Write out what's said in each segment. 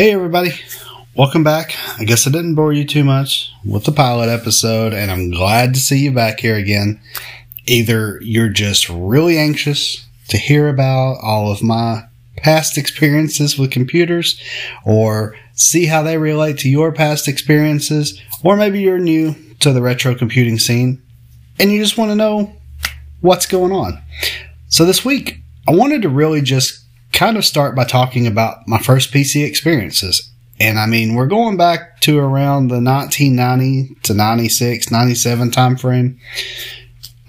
Hey, everybody. Welcome back. I guess I didn't bore you too much with the pilot episode, and I'm glad to see you back here again. Either you're just really anxious to hear about all of my past experiences with computers, or see how they relate to your past experiences, or maybe you're new to the retro computing scene and you just want to know what's going on. So this week, I wanted to really just kind of start by talking about my first PC experiences. And I mean, we're going back to around the 1990 to 96, 97 time frame.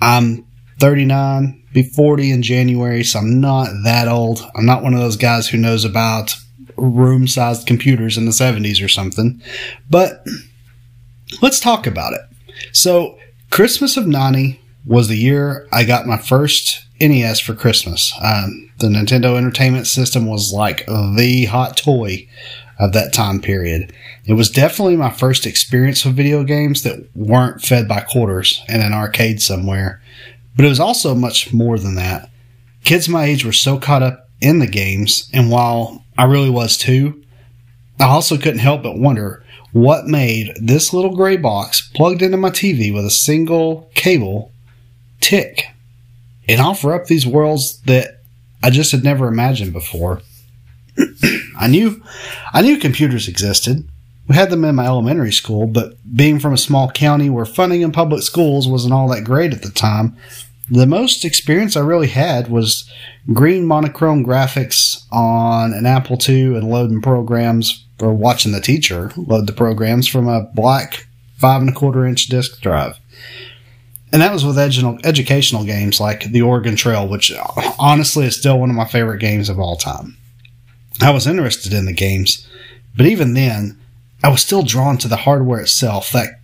I'm 39, be 40 in January, so I'm not that old. I'm not one of those guys who knows about room sized computers in the 70s or something. But let's talk about it. So, Christmas of 90 was the year I got my first NES for Christmas. Um, the Nintendo Entertainment System was like the hot toy of that time period. It was definitely my first experience with video games that weren't fed by quarters in an arcade somewhere. But it was also much more than that. Kids my age were so caught up in the games, and while I really was too, I also couldn't help but wonder what made this little gray box plugged into my TV with a single cable tick and offer up these worlds that I just had never imagined before. I knew I knew computers existed. We had them in my elementary school, but being from a small county where funding in public schools wasn't all that great at the time, the most experience I really had was green monochrome graphics on an Apple II and loading programs or watching the teacher load the programs from a black five and a quarter inch disk drive. And that was with educational games like the Oregon Trail, which honestly is still one of my favorite games of all time. I was interested in the games, but even then, I was still drawn to the hardware itself, that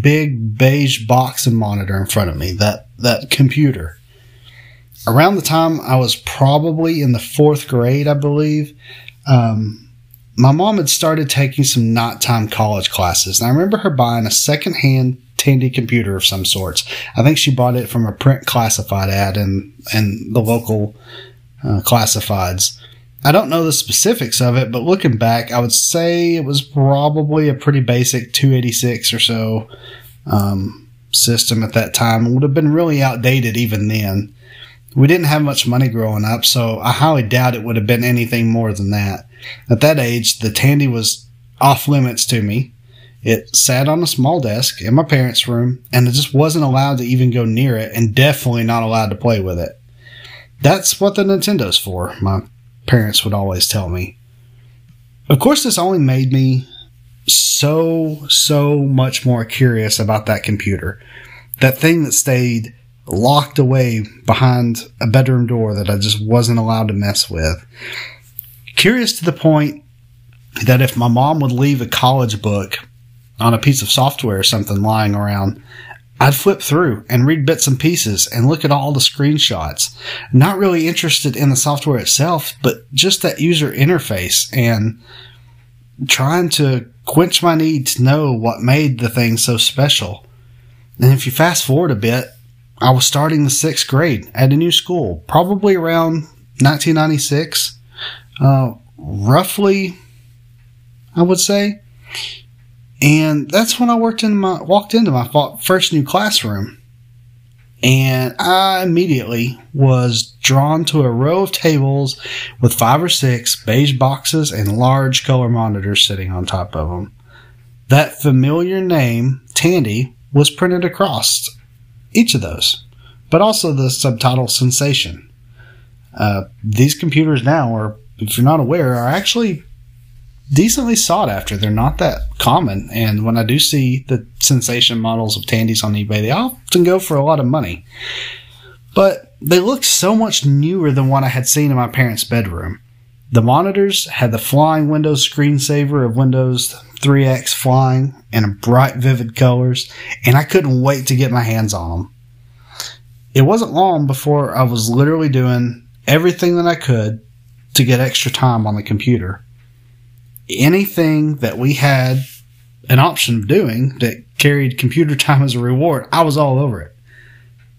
big beige box and monitor in front of me, that, that computer. Around the time I was probably in the fourth grade, I believe, um, my mom had started taking some not time college classes. And I remember her buying a secondhand Tandy computer of some sorts. I think she bought it from a print classified ad in, in the local uh, classifieds. I don't know the specifics of it, but looking back, I would say it was probably a pretty basic 286 or so um, system at that time. It would have been really outdated even then. We didn't have much money growing up, so I highly doubt it would have been anything more than that. At that age, the Tandy was off limits to me. It sat on a small desk in my parents' room, and I just wasn't allowed to even go near it, and definitely not allowed to play with it. That's what the Nintendo's for, my parents would always tell me. Of course, this only made me so, so much more curious about that computer. That thing that stayed locked away behind a bedroom door that I just wasn't allowed to mess with. Curious to the point that if my mom would leave a college book on a piece of software or something lying around, I'd flip through and read bits and pieces and look at all the screenshots. Not really interested in the software itself, but just that user interface and trying to quench my need to know what made the thing so special. And if you fast forward a bit, I was starting the sixth grade at a new school, probably around 1996, uh, roughly, I would say. And that's when I worked in my walked into my first new classroom. And I immediately was drawn to a row of tables with five or six beige boxes and large color monitors sitting on top of them. That familiar name, Tandy, was printed across each of those, but also the subtitle Sensation. Uh, these computers now are, if you're not aware, are actually decently sought after. They're not that common, and when I do see the Sensation models of Tandys on eBay, they often go for a lot of money. But they looked so much newer than what I had seen in my parents' bedroom. The monitors had the flying Windows screensaver of Windows 3X flying in bright, vivid colors, and I couldn't wait to get my hands on them. It wasn't long before I was literally doing everything that I could to get extra time on the computer. Anything that we had an option of doing that carried computer time as a reward, I was all over it.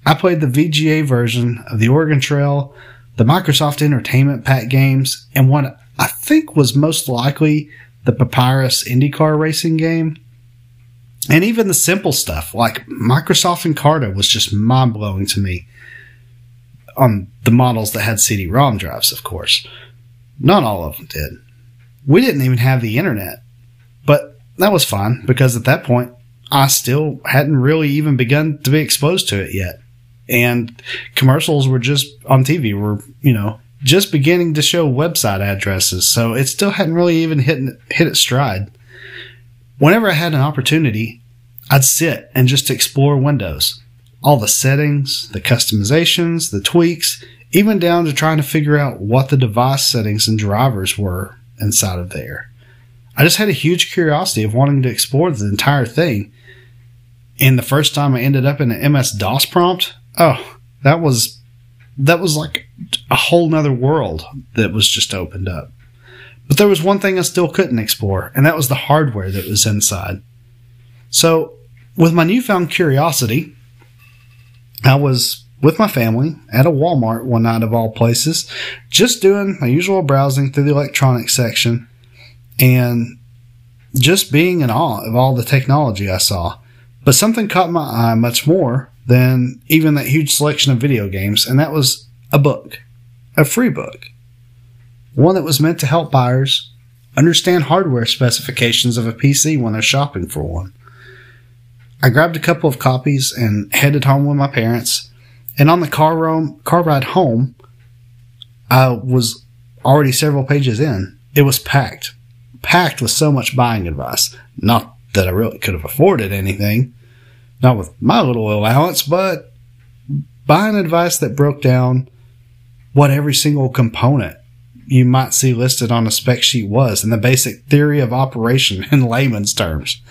I played the VGA version of the Oregon Trail, the Microsoft Entertainment Pack games, and what I think was most likely the Papyrus IndyCar racing game. And even the simple stuff like Microsoft Encarta was just mind blowing to me on the models that had CD ROM drives, of course. Not all of them did. We didn't even have the internet, but that was fine because at that point, I still hadn't really even begun to be exposed to it yet. And commercials were just on TV were, you know, just beginning to show website addresses. So it still hadn't really even hit, hit its stride. Whenever I had an opportunity, I'd sit and just explore Windows. All the settings, the customizations, the tweaks, even down to trying to figure out what the device settings and drivers were inside of there. I just had a huge curiosity of wanting to explore the entire thing. And the first time I ended up in an MS DOS prompt, oh, that was that was like a whole nother world that was just opened up. But there was one thing I still couldn't explore, and that was the hardware that was inside. So, with my newfound curiosity, I was with my family at a Walmart one night of all places, just doing my usual browsing through the electronics section and just being in awe of all the technology I saw. But something caught my eye much more than even that huge selection of video games, and that was a book, a free book, one that was meant to help buyers understand hardware specifications of a PC when they're shopping for one. I grabbed a couple of copies and headed home with my parents. And on the car, roam, car ride home, I was already several pages in. It was packed, packed with so much buying advice. Not that I really could have afforded anything, not with my little allowance, but buying advice that broke down what every single component you might see listed on a spec sheet was and the basic theory of operation in layman's terms.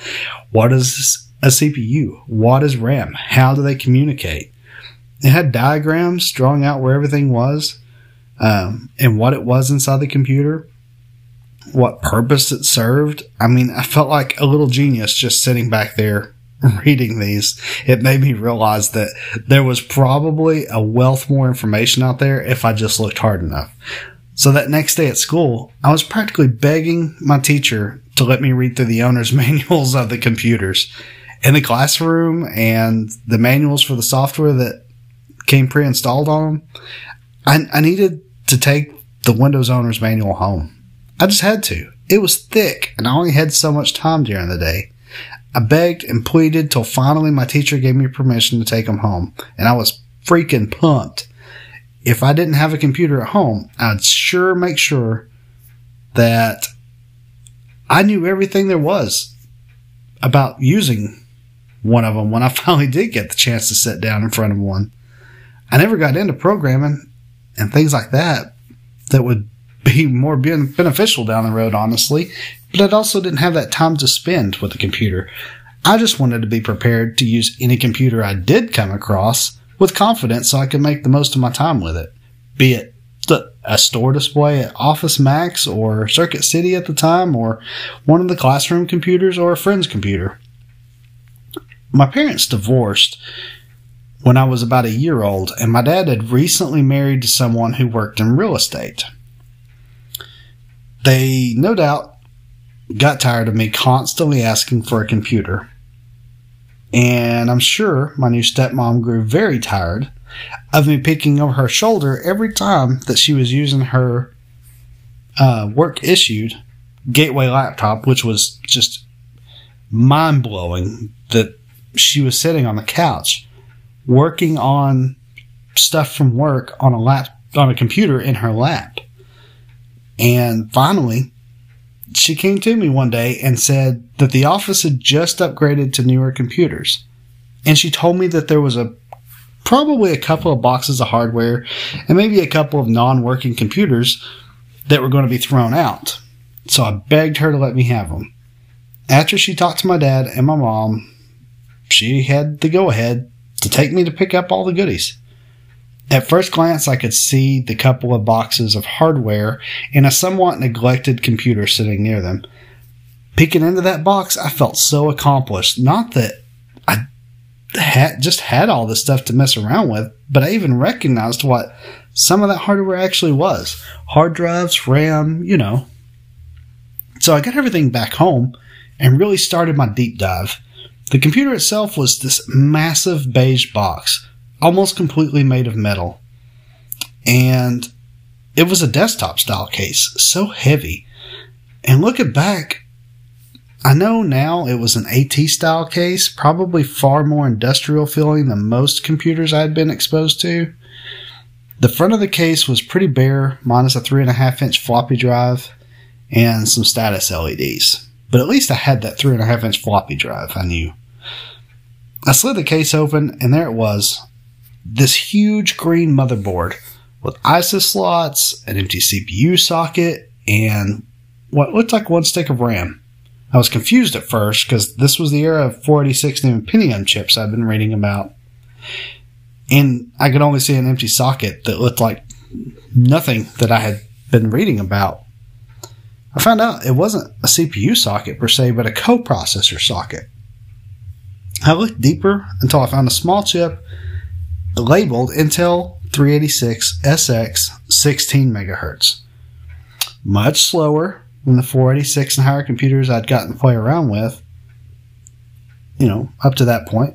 What is a CPU? What is RAM? How do they communicate? It had diagrams drawing out where everything was um, and what it was inside the computer, what purpose it served. I mean, I felt like a little genius just sitting back there reading these, it made me realize that there was probably a wealth more information out there if I just looked hard enough. So that next day at school, I was practically begging my teacher to let me read through the owner's manuals of the computers in the classroom and the manuals for the software that came pre-installed on them. I, I needed to take the Windows owner's manual home. I just had to. It was thick and I only had so much time during the day. I begged and pleaded till finally my teacher gave me permission to take them home, and I was freaking pumped. If I didn't have a computer at home, I'd sure make sure that I knew everything there was about using one of them when I finally did get the chance to sit down in front of one. I never got into programming and things like that that would be more beneficial down the road, honestly, but I also didn't have that time to spend with the computer. I just wanted to be prepared to use any computer I did come across with confidence so I could make the most of my time with it. Be it a store display at Office Max or Circuit City at the time, or one of the classroom computers or a friend's computer. My parents divorced when I was about a year old, and my dad had recently married to someone who worked in real estate. They no doubt got tired of me constantly asking for a computer. And I'm sure my new stepmom grew very tired of me picking over her shoulder every time that she was using her uh, work issued gateway laptop, which was just mind blowing that she was sitting on the couch working on stuff from work on a lap on a computer in her lap. And finally, she came to me one day and said that the office had just upgraded to newer computers. And she told me that there was a probably a couple of boxes of hardware and maybe a couple of non-working computers that were going to be thrown out. So I begged her to let me have them. After she talked to my dad and my mom, she had the go ahead to take me to pick up all the goodies. At first glance, I could see the couple of boxes of hardware and a somewhat neglected computer sitting near them. Peeking into that box, I felt so accomplished. Not that I had just had all this stuff to mess around with, but I even recognized what some of that hardware actually was hard drives, RAM, you know. So I got everything back home and really started my deep dive. The computer itself was this massive beige box, almost completely made of metal. And it was a desktop style case, so heavy. And looking back, I know now it was an AT style case, probably far more industrial feeling than most computers I'd been exposed to. The front of the case was pretty bare, minus a 3.5 inch floppy drive and some status LEDs. But at least I had that 3.5 inch floppy drive, I knew. I slid the case open, and there it was this huge green motherboard with ISA slots, an empty CPU socket, and what looked like one stick of RAM. I was confused at first because this was the era of 486 and Pentium chips I'd been reading about. And I could only see an empty socket that looked like nothing that I had been reading about. I found out it wasn't a CPU socket per se, but a coprocessor socket. I looked deeper until I found a small chip labeled Intel 386 SX 16 megahertz. Much slower than the 486 and higher computers I'd gotten to play around with, you know, up to that point.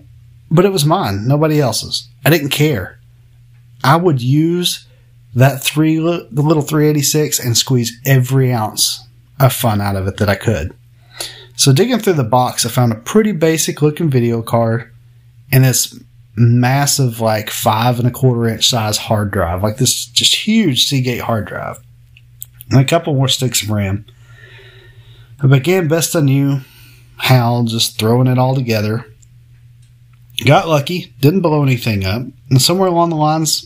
But it was mine, nobody else's. I didn't care. I would use that three, the little 386 and squeeze every ounce of fun out of it that I could. So digging through the box, I found a pretty basic looking video card and this massive, like five and a quarter inch size hard drive, like this just huge Seagate hard drive, and a couple more sticks of RAM. I began best I knew how, just throwing it all together. Got lucky, didn't blow anything up, and somewhere along the lines,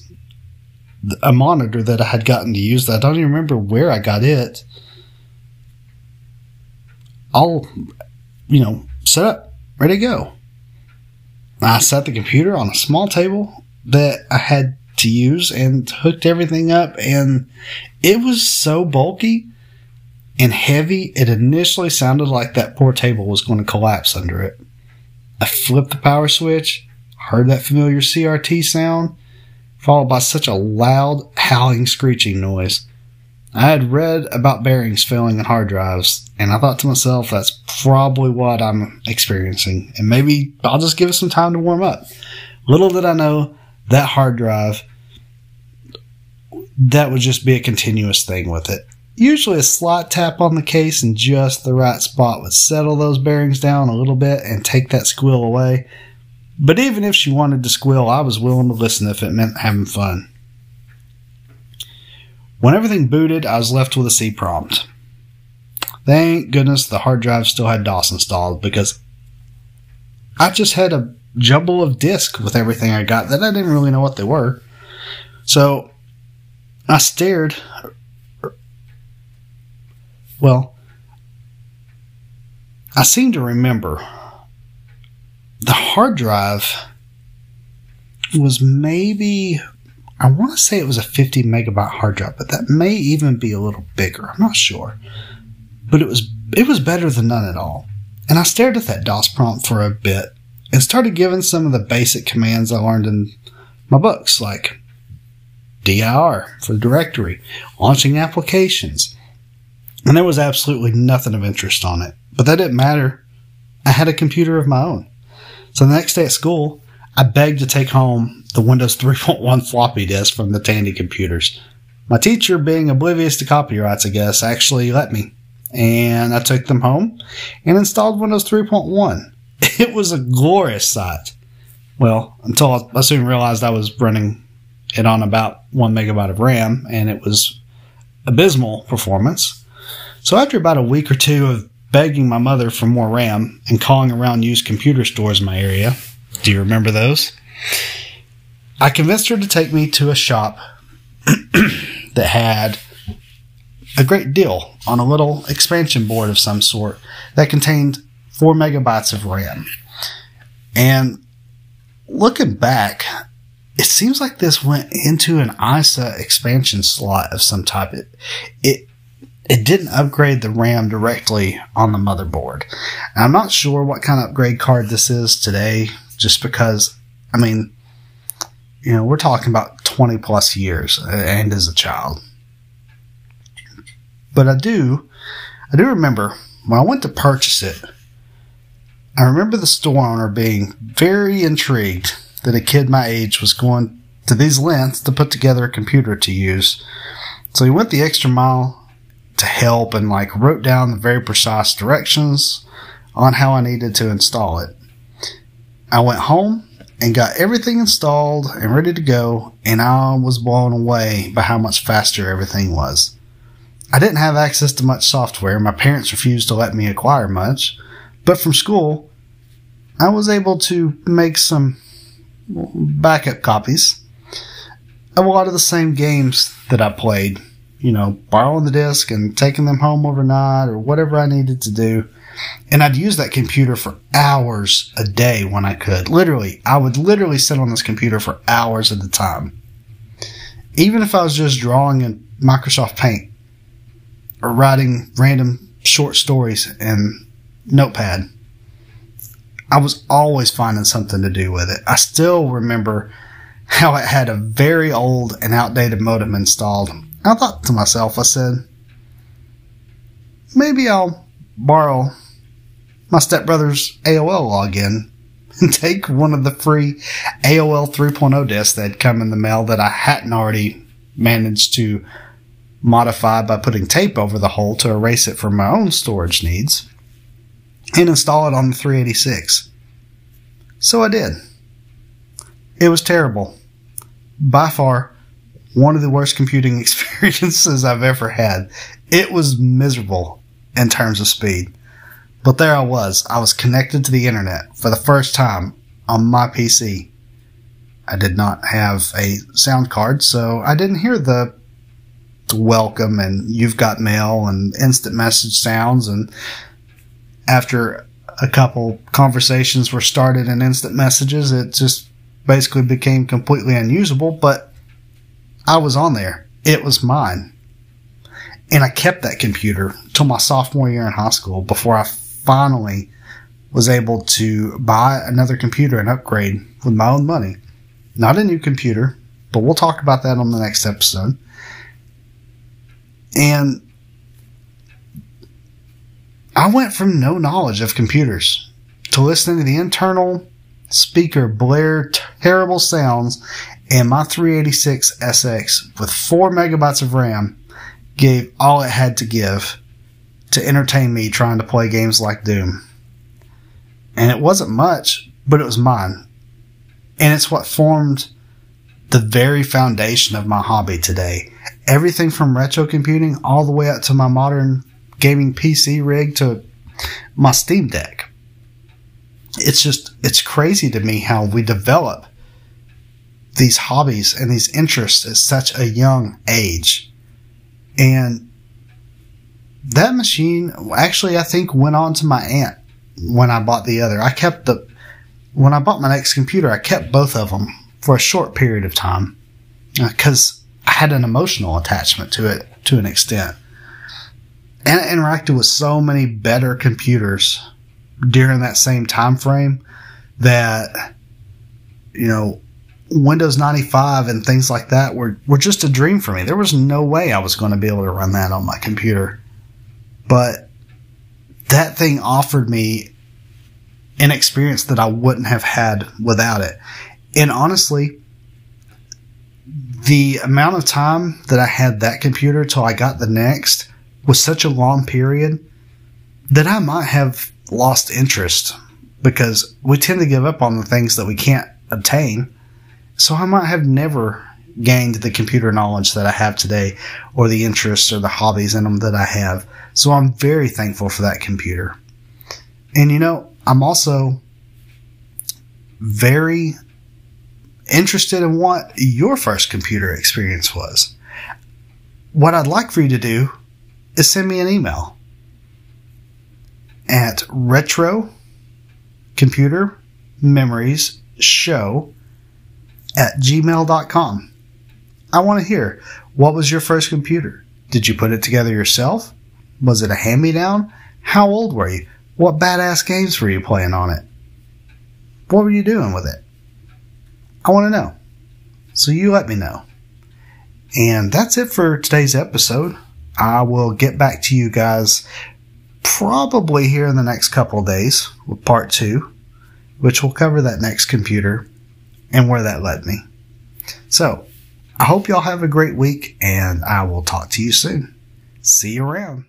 a monitor that I had gotten to use that I don't even remember where I got it all, you know, set up, ready to go. I set the computer on a small table that I had to use and hooked everything up, and it was so bulky and heavy, it initially sounded like that poor table was going to collapse under it. I flipped the power switch, heard that familiar CRT sound, followed by such a loud, howling, screeching noise. I had read about bearings failing in hard drives, and I thought to myself, that's probably what I'm experiencing. And maybe I'll just give it some time to warm up. Little did I know that hard drive, that would just be a continuous thing with it. Usually a slight tap on the case in just the right spot would settle those bearings down a little bit and take that squeal away. But even if she wanted to squeal, I was willing to listen if it meant having fun. When everything booted, I was left with a C prompt. Thank goodness the hard drive still had DOS installed because I just had a jumble of disk with everything I got that I didn't really know what they were. So I stared. Well, I seem to remember the hard drive was maybe I want to say it was a 50 megabyte hard drive, but that may even be a little bigger. I'm not sure. But it was it was better than none at all. And I stared at that DOS prompt for a bit and started giving some of the basic commands I learned in my books, like dir for directory, launching applications. And there was absolutely nothing of interest on it. But that didn't matter. I had a computer of my own. So the next day at school, I begged to take home the Windows 3.1 floppy disk from the Tandy computers. My teacher, being oblivious to copyrights, I guess, actually let me. And I took them home and installed Windows 3.1. It was a glorious sight. Well, until I soon realized I was running it on about one megabyte of RAM and it was abysmal performance. So after about a week or two of begging my mother for more RAM and calling around used computer stores in my area, do you remember those? I convinced her to take me to a shop that had a great deal on a little expansion board of some sort that contained four megabytes of RAM. And looking back, it seems like this went into an ISA expansion slot of some type. It, it it didn't upgrade the RAM directly on the motherboard. I'm not sure what kind of upgrade card this is today just because, I mean, you know, we're talking about 20 plus years uh, and as a child. But I do, I do remember when I went to purchase it, I remember the store owner being very intrigued that a kid my age was going to these lengths to put together a computer to use. So he went the extra mile to help and like wrote down the very precise directions on how I needed to install it. I went home and got everything installed and ready to go, and I was blown away by how much faster everything was. I didn't have access to much software. My parents refused to let me acquire much, but from school, I was able to make some backup copies of a lot of the same games that I played. You know, borrowing the disc and taking them home overnight or whatever I needed to do. And I'd use that computer for hours a day when I could. Literally, I would literally sit on this computer for hours at a time. Even if I was just drawing in Microsoft Paint or writing random short stories in Notepad, I was always finding something to do with it. I still remember how it had a very old and outdated modem installed. I thought to myself, I said, maybe I'll borrow my stepbrother's AOL login and take one of the free AOL 3.0 discs that had come in the mail that I hadn't already managed to modify by putting tape over the hole to erase it for my own storage needs and install it on the 386. So I did. It was terrible. By far, one of the worst computing experiences I've ever had. It was miserable in terms of speed. But there I was. I was connected to the internet for the first time on my PC. I did not have a sound card, so I didn't hear the welcome and you've got mail and instant message sounds. And after a couple conversations were started in instant messages, it just basically became completely unusable. But I was on there, it was mine. And I kept that computer till my sophomore year in high school before I finally was able to buy another computer and upgrade with my own money. Not a new computer, but we'll talk about that on the next episode. And I went from no knowledge of computers to listening to the internal speaker blare terrible sounds, and my 386SX with 4 megabytes of RAM gave all it had to give to entertain me trying to play games like Doom. And it wasn't much, but it was mine. And it's what formed the very foundation of my hobby today. Everything from retro computing all the way up to my modern gaming PC rig to my Steam Deck. It's just, it's crazy to me how we develop these hobbies and these interests at such a young age. And that machine actually, I think, went on to my aunt when I bought the other. I kept the, when I bought my next computer, I kept both of them for a short period of time because uh, I had an emotional attachment to it to an extent. And I interacted with so many better computers during that same time frame that, you know, Windows 95 and things like that were, were just a dream for me. There was no way I was going to be able to run that on my computer. But that thing offered me an experience that I wouldn't have had without it. And honestly, the amount of time that I had that computer till I got the next was such a long period that I might have lost interest because we tend to give up on the things that we can't obtain. So I might have never gained the computer knowledge that I have today or the interests or the hobbies in them that I have. So I'm very thankful for that computer. And you know, I'm also very interested in what your first computer experience was. What I'd like for you to do is send me an email at retro computer memories show at gmail.com. I want to hear what was your first computer? Did you put it together yourself? Was it a hand me down? How old were you? What badass games were you playing on it? What were you doing with it? I want to know. So you let me know. And that's it for today's episode. I will get back to you guys probably here in the next couple of days with part two, which will cover that next computer and where that led me. So I hope y'all have a great week and I will talk to you soon. See you around.